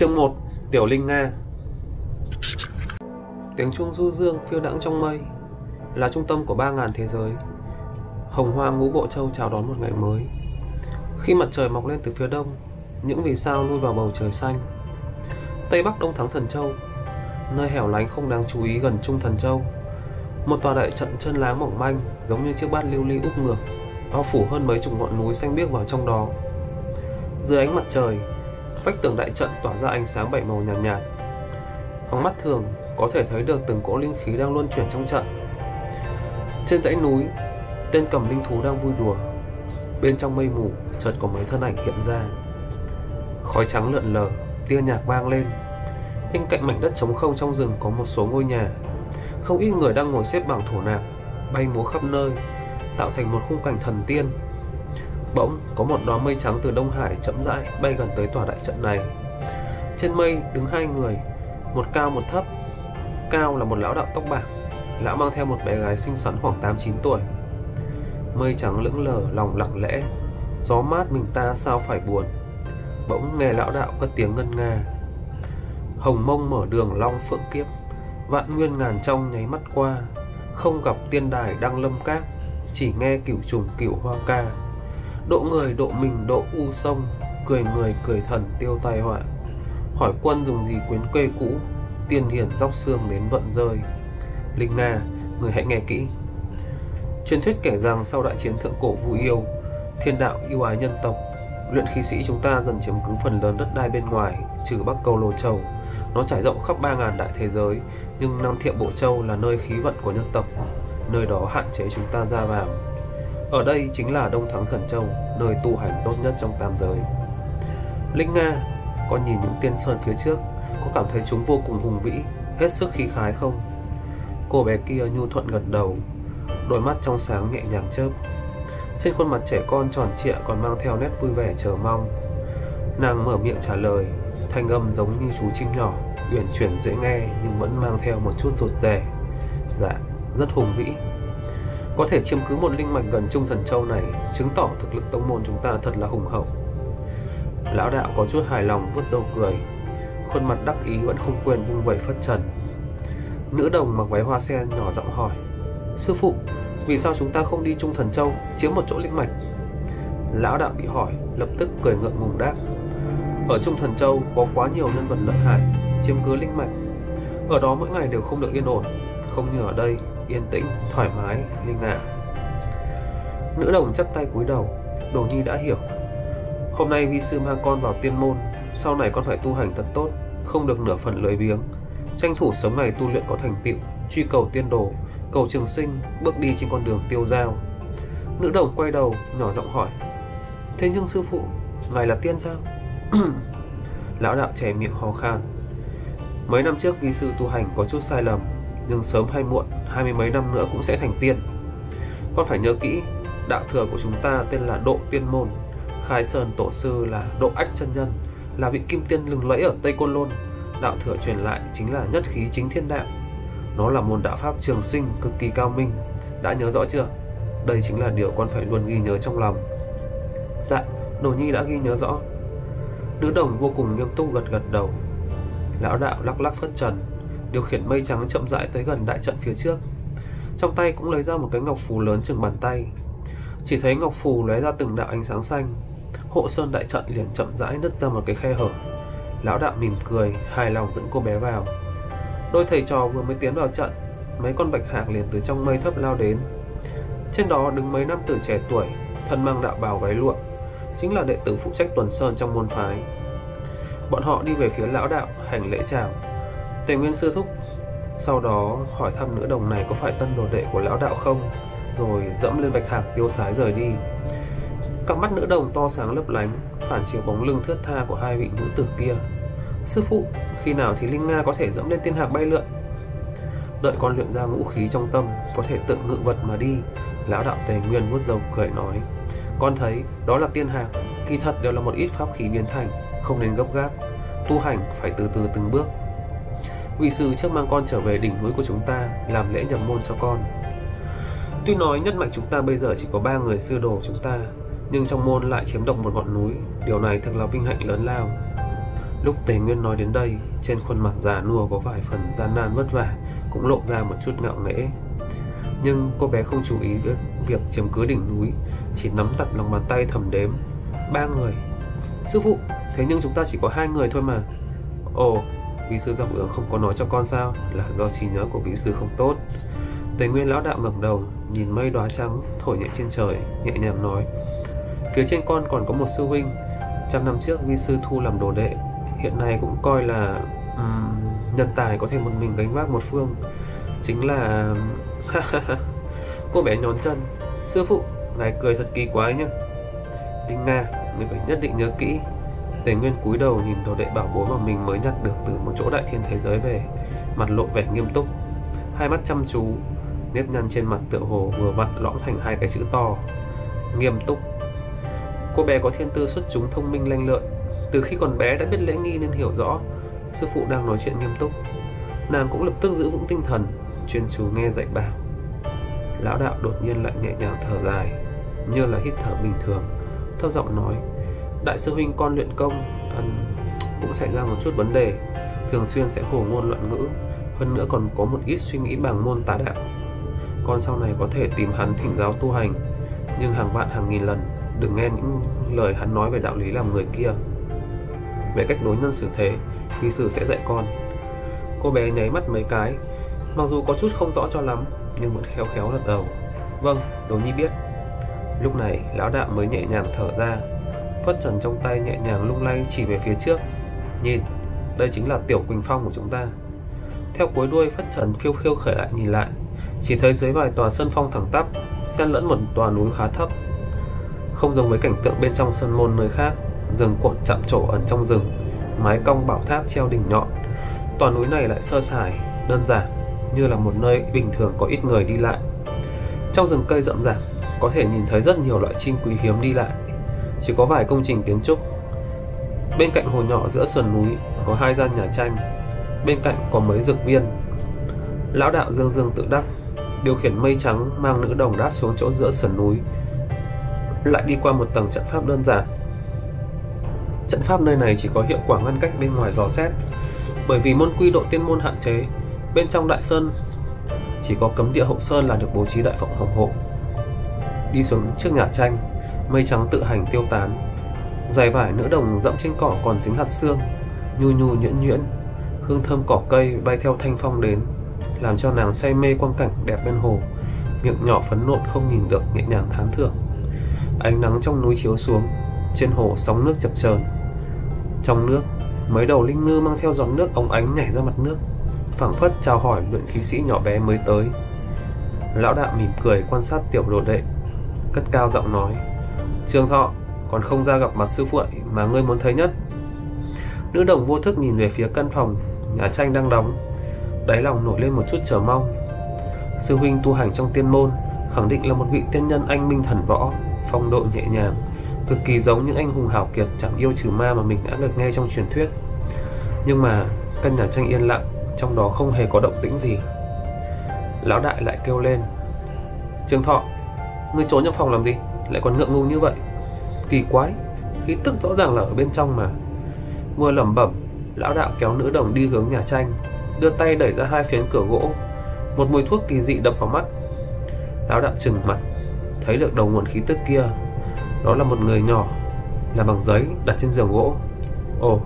Chương 1 Tiểu Linh Nga. Tiếng chuông du dương phiêu đãng trong mây, Là trung tâm của ba ngàn thế giới. Hồng hoa ngũ bộ châu chào đón một ngày mới. Khi mặt trời mọc lên từ phía đông, Những vì sao lui vào bầu trời xanh. Tây Bắc Đông Thắng Thần Châu, Nơi hẻo lánh không đáng chú ý gần Trung Thần Châu. Một tòa đại trận chân láng mỏng manh, Giống như chiếc bát lưu ly úp ngược, Bao phủ hơn mấy chục ngọn núi xanh biếc vào trong đó. Dưới ánh mặt trời Vách tường đại trận tỏa ra ánh sáng bảy màu nhàn nhạt, nhạt. Bằng mắt thường có thể thấy được từng cỗ linh khí đang luân chuyển trong trận. Trên dãy núi, tên cầm linh thú đang vui đùa. Bên trong mây mù chợt có mấy thân ảnh hiện ra. Khói trắng lượn lờ, tia nhạc vang lên. Bên cạnh mảnh đất trống không trong rừng có một số ngôi nhà. Không ít người đang ngồi xếp bằng thổ nạp, bay múa khắp nơi, tạo thành một khung cảnh thần tiên Bỗng có một đám mây trắng từ Đông Hải chậm rãi bay gần tới tòa đại trận này. Trên mây đứng hai người, một cao một thấp. Cao là một lão đạo tóc bạc, lão mang theo một bé gái xinh xắn khoảng 8-9 tuổi. Mây trắng lững lờ lòng lặng lẽ, gió mát mình ta sao phải buồn. Bỗng nghe lão đạo cất tiếng ngân nga. Hồng mông mở đường long phượng kiếp, vạn nguyên ngàn trong nháy mắt qua, không gặp tiên đài đăng lâm các, chỉ nghe cửu trùng cửu hoa ca. Độ người, độ mình, độ u sông, Cười người, cười thần, tiêu tai họa. Hỏi quân dùng gì quyến quê cũ, Tiên hiển dóc xương đến vận rơi. Linh na, Người hãy nghe kỹ. Truyền thuyết kể rằng sau đại chiến thượng cổ vũ yêu, Thiên đạo yêu ái nhân tộc, Luyện khí sĩ chúng ta dần chiếm cứ phần lớn đất đai bên ngoài, Trừ Bắc Cầu Lô Châu. Nó trải rộng khắp 3.000 đại thế giới, Nhưng Nam Thiệm Bộ Châu là nơi khí vận của nhân tộc, Nơi đó hạn chế chúng ta ra vào ở đây chính là Đông Thắng Thần Châu, nơi tu hành tốt nhất trong tam giới. Linh Nga, con nhìn những tiên sơn phía trước, có cảm thấy chúng vô cùng hùng vĩ, hết sức khí khái không? Cô bé kia nhu thuận gật đầu, đôi mắt trong sáng nhẹ nhàng chớp. Trên khuôn mặt trẻ con tròn trịa còn mang theo nét vui vẻ chờ mong. Nàng mở miệng trả lời, thanh âm giống như chú chim nhỏ, uyển chuyển dễ nghe nhưng vẫn mang theo một chút rụt rè. Dạ, rất hùng vĩ, có thể chiếm cứ một linh mạch gần Trung Thần Châu này chứng tỏ thực lực tông môn chúng ta thật là hùng hậu. Lão đạo có chút hài lòng vuốt râu cười, khuôn mặt đắc ý vẫn không quên vung vẩy phất trần. Nữ đồng mặc váy hoa sen nhỏ giọng hỏi, Sư phụ, vì sao chúng ta không đi Trung Thần Châu chiếm một chỗ linh mạch? Lão đạo bị hỏi, lập tức cười ngượng ngùng đáp. Ở Trung Thần Châu có quá nhiều nhân vật lợi hại, chiếm cứ linh mạch. Ở đó mỗi ngày đều không được yên ổn, không như ở đây yên tĩnh, thoải mái, linh ngạ. Nữ đồng chắp tay cúi đầu, Đồ Nhi đã hiểu. Hôm nay vi sư mang con vào tiên môn, sau này con phải tu hành thật tốt, không được nửa phần lười biếng, tranh thủ sớm ngày tu luyện có thành tựu, truy cầu tiên đồ, cầu trường sinh, bước đi trên con đường tiêu giao. Nữ đồng quay đầu, nhỏ giọng hỏi: "Thế nhưng sư phụ, ngài là tiên sao?" Lão đạo trẻ miệng hò khan. Mấy năm trước vi sư tu hành có chút sai lầm, nhưng sớm hay muộn, hai mươi mấy năm nữa cũng sẽ thành tiên. Con phải nhớ kỹ, đạo thừa của chúng ta tên là độ tiên môn, khai sơn tổ sư là độ ách chân nhân, là vị kim tiên lừng lẫy ở tây côn lôn. Đạo thừa truyền lại chính là nhất khí chính thiên đạo. Nó là môn đạo pháp trường sinh cực kỳ cao minh. Đã nhớ rõ chưa? Đây chính là điều con phải luôn ghi nhớ trong lòng. Dạ đồ nhi đã ghi nhớ rõ. Nữ đồng vô cùng nghiêm túc gật gật đầu. Lão đạo lắc lắc phất trần điều khiển mây trắng chậm rãi tới gần đại trận phía trước. Trong tay cũng lấy ra một cái ngọc phù lớn chừng bàn tay. Chỉ thấy ngọc phù lóe ra từng đạo ánh sáng xanh. Hộ sơn đại trận liền chậm rãi nứt ra một cái khe hở. Lão đạo mỉm cười, hài lòng dẫn cô bé vào. Đôi thầy trò vừa mới tiến vào trận, mấy con bạch hạc liền từ trong mây thấp lao đến. Trên đó đứng mấy nam tử trẻ tuổi, thân mang đạo bào váy lụa, chính là đệ tử phụ trách tuần sơn trong môn phái. Bọn họ đi về phía lão đạo, hành lễ chào. Tề Nguyên Sư Thúc. Sau đó hỏi thăm nữ đồng này có phải tân đồ đệ của lão đạo không? Rồi dẫm lên bạch hạc tiêu sái rời đi. Cặp mắt nữ đồng to sáng lấp lánh, Phản chiếu bóng lưng thướt tha của hai vị nữ tử kia. Sư phụ, Khi nào thì Linh Nga có thể dẫm lên tiên hạc bay lượn? Đợi con luyện ra ngũ khí trong tâm, Có thể tự ngự vật mà đi, Lão đạo Tề Nguyên vuốt dầu cười nói. Con thấy, đó là tiên hạc, Kỳ thật đều là một ít pháp khí biến thành, Không nên gấp gáp. Tu hành phải từ từ từng bước vị sư trước mang con trở về đỉnh núi của chúng ta làm lễ nhập môn cho con. Tuy nói nhất mạch chúng ta bây giờ chỉ có ba người sư đồ chúng ta, nhưng trong môn lại chiếm độc một ngọn núi, điều này thật là vinh hạnh lớn lao. Lúc Tề Nguyên nói đến đây, trên khuôn mặt già nua có vài phần gian nan vất vả, cũng lộ ra một chút ngạo nghễ. Nhưng cô bé không chú ý với việc chiếm cứ đỉnh núi, chỉ nắm chặt lòng bàn tay thầm đếm. Ba người. Sư phụ, thế nhưng chúng ta chỉ có hai người thôi mà. Ồ, vị sư dọc ở không có nói cho con sao, là do trí nhớ của vị sư không tốt. Tề Nguyên lão đạo ngẩng đầu, nhìn mây đóa trắng thổi nhẹ trên trời, nhẹ nhàng nói: "Phía trên con còn có một sư huynh, trăm năm trước vi sư thu làm đồ đệ, hiện nay cũng coi là um, nhân tài có thể một mình gánh vác một phương, chính là cô bé nhón chân, sư phụ, ngài cười thật kỳ quái nhá. Đinh Nga, người phải nhất định nhớ kỹ. Tề Nguyên cúi đầu nhìn đồ đệ bảo bối mà mình mới nhặt được từ một chỗ đại thiên thế giới về, mặt lộ vẻ nghiêm túc, hai mắt chăm chú, nếp nhăn trên mặt tựa hồ vừa vặn lõm thành hai cái chữ to. Nghiêm túc. Cô bé có thiên tư xuất chúng thông minh lanh lợi. Từ khi còn bé đã biết lễ nghi nên hiểu rõ sư phụ đang nói chuyện nghiêm túc. Nàng cũng lập tức giữ vững tinh thần chuyên chú nghe dạy bảo. Lão đạo đột nhiên lại nhẹ nhàng thở dài như là hít thở bình thường thấp giọng nói đại sư huynh con luyện công cũng xảy ra một chút vấn đề. Thường xuyên sẽ hồ ngôn loạn ngữ, hơn nữa còn có một ít suy nghĩ bằng môn tà đạo. Con sau này có thể tìm hắn thỉnh giáo tu hành, nhưng hàng vạn hàng nghìn lần, đừng nghe những lời hắn nói về đạo lý làm người kia. Về cách đối nhân xử thế, thì sư sẽ dạy con. Cô bé nháy mắt mấy cái, mặc dù có chút không rõ cho lắm, nhưng vẫn khéo khéo gật đầu. Vâng đồ nhi biết. Lúc này, lão đạo mới nhẹ nhàng thở ra phất trần trong tay nhẹ nhàng lung lay chỉ về phía trước. Nhìn, đây chính là tiểu quỳnh phong của chúng ta. Theo cuối đuôi, phất trần phiêu khiêu khởi lại nhìn lại. Chỉ thấy dưới vài tòa sơn phong thẳng tắp, xen lẫn một tòa núi khá thấp. Không giống với cảnh tượng bên trong sơn môn nơi khác, rừng cuộn chạm trổ ẩn trong rừng, mái cong bảo tháp treo đỉnh nhọn. Tòa núi này lại sơ sài, đơn giản, như là một nơi bình thường có ít người đi lại. Trong rừng cây rậm rạp, có thể nhìn thấy rất nhiều loại chim quý hiếm đi lại chỉ có vài công trình kiến trúc. Bên cạnh hồ nhỏ giữa sườn núi có hai gian nhà tranh, bên cạnh có mấy dược viên. Lão đạo dương dương tự đắc, điều khiển mây trắng mang nữ đồng đáp xuống chỗ giữa sườn núi, lại đi qua một tầng trận pháp đơn giản. Trận pháp nơi này chỉ có hiệu quả ngăn cách bên ngoài dò xét, bởi vì môn quy độ tiên môn hạn chế. Bên trong đại sơn, chỉ có cấm địa hậu sơn là được bố trí đại phòng phòng hộ. Đi xuống trước nhà tranh mây trắng tự hành tiêu tán. Dài vải nữ đồng dẫm trên cỏ còn dính hạt xương, nhu nhu nhuyễn nhuyễn. Hương thơm cỏ cây bay theo thanh phong đến, làm cho nàng say mê quang cảnh đẹp bên hồ. Miệng nhỏ phấn nộn không nhìn được nhẹ nhàng thán thưởng. Ánh nắng trong núi chiếu xuống, trên hồ sóng nước chập chờn. Trong nước, mấy đầu linh ngư mang theo giọt nước ống ánh nhảy ra mặt nước, phảng phất chào hỏi luyện khí sĩ nhỏ bé mới tới. Lão đạo mỉm cười quan sát tiểu đồ đệ, cất cao giọng nói trường thọ còn không ra gặp mặt sư phụ mà ngươi muốn thấy nhất. Nữ đồng vô thức nhìn về phía căn phòng nhà tranh đang đóng. Đáy lòng nổi lên một chút chờ mong. Sư huynh tu hành trong tiên môn, khẳng định là một vị tiên nhân anh minh thần võ, phong độ nhẹ nhàng, cực kỳ giống những anh hùng hảo kiệt chẳng yêu trừ ma mà mình đã được nghe trong truyền thuyết. Nhưng mà căn nhà tranh yên lặng, trong đó không hề có động tĩnh gì. Lão đại lại kêu lên trường thọ, ngươi trốn trong phòng làm gì? Lại còn ngượng ngùng như vậy. Kỳ quái, khí tức rõ ràng là ở bên trong mà. Mưa lẩm bẩm, lão đạo kéo nữ đồng đi hướng nhà tranh, đưa tay đẩy ra hai phiến cửa gỗ. Một mùi thuốc kỳ dị đập vào mắt. Lão đạo trừng mặt, thấy được đầu nguồn khí tức kia. Đó là một người nhỏ là bằng giấy đặt trên giường gỗ. Ồ,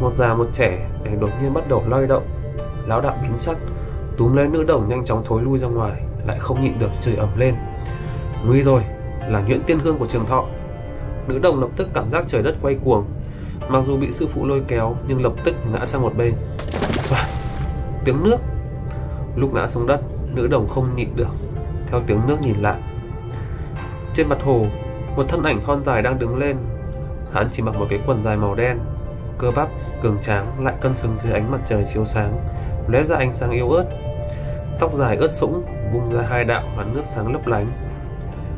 một già một trẻ này đột nhiên bắt đầu lay động. Lão đạo biến sắc, túm lấy nữ đồng nhanh chóng thối lui ra ngoài, lại không nhịn được chửi ẩm lên. Nguy rồi là nhuyễn tiên hương của trường thọ. Nữ đồng lập tức cảm giác trời đất quay cuồng. Mặc dù bị sư phụ lôi kéo, nhưng lập tức ngã sang một bên. Xoạt, tiếng nước. Lúc ngã xuống đất, nữ đồng không nhịn được, theo tiếng nước nhìn lại. Trên mặt hồ, một thân ảnh thon dài đang đứng lên. Hắn chỉ mặc một cái quần dài màu đen, cơ bắp, cường tráng, lại cân xứng dưới ánh mặt trời chiếu sáng, lóe ra ánh sáng yếu ớt. Tóc dài ướt sũng, vung ra hai đạo và nước sáng lấp lánh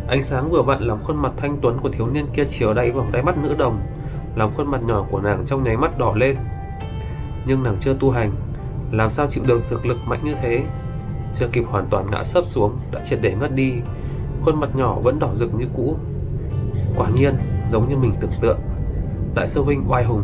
ánh sáng vừa vặn làm khuôn mặt thanh tuấn của thiếu niên kia chiếu đầy vào đáy mắt nữ đồng, làm khuôn mặt nhỏ của nàng trong nháy mắt đỏ lên. Nhưng nàng chưa tu hành, làm sao chịu được dược lực mạnh như thế? Chưa kịp hoàn toàn ngã sấp xuống, đã triệt để ngất đi. Khuôn mặt nhỏ vẫn đỏ rực như cũ. Quả nhiên, giống như mình tưởng tượng, đại sư huynh oai hùng.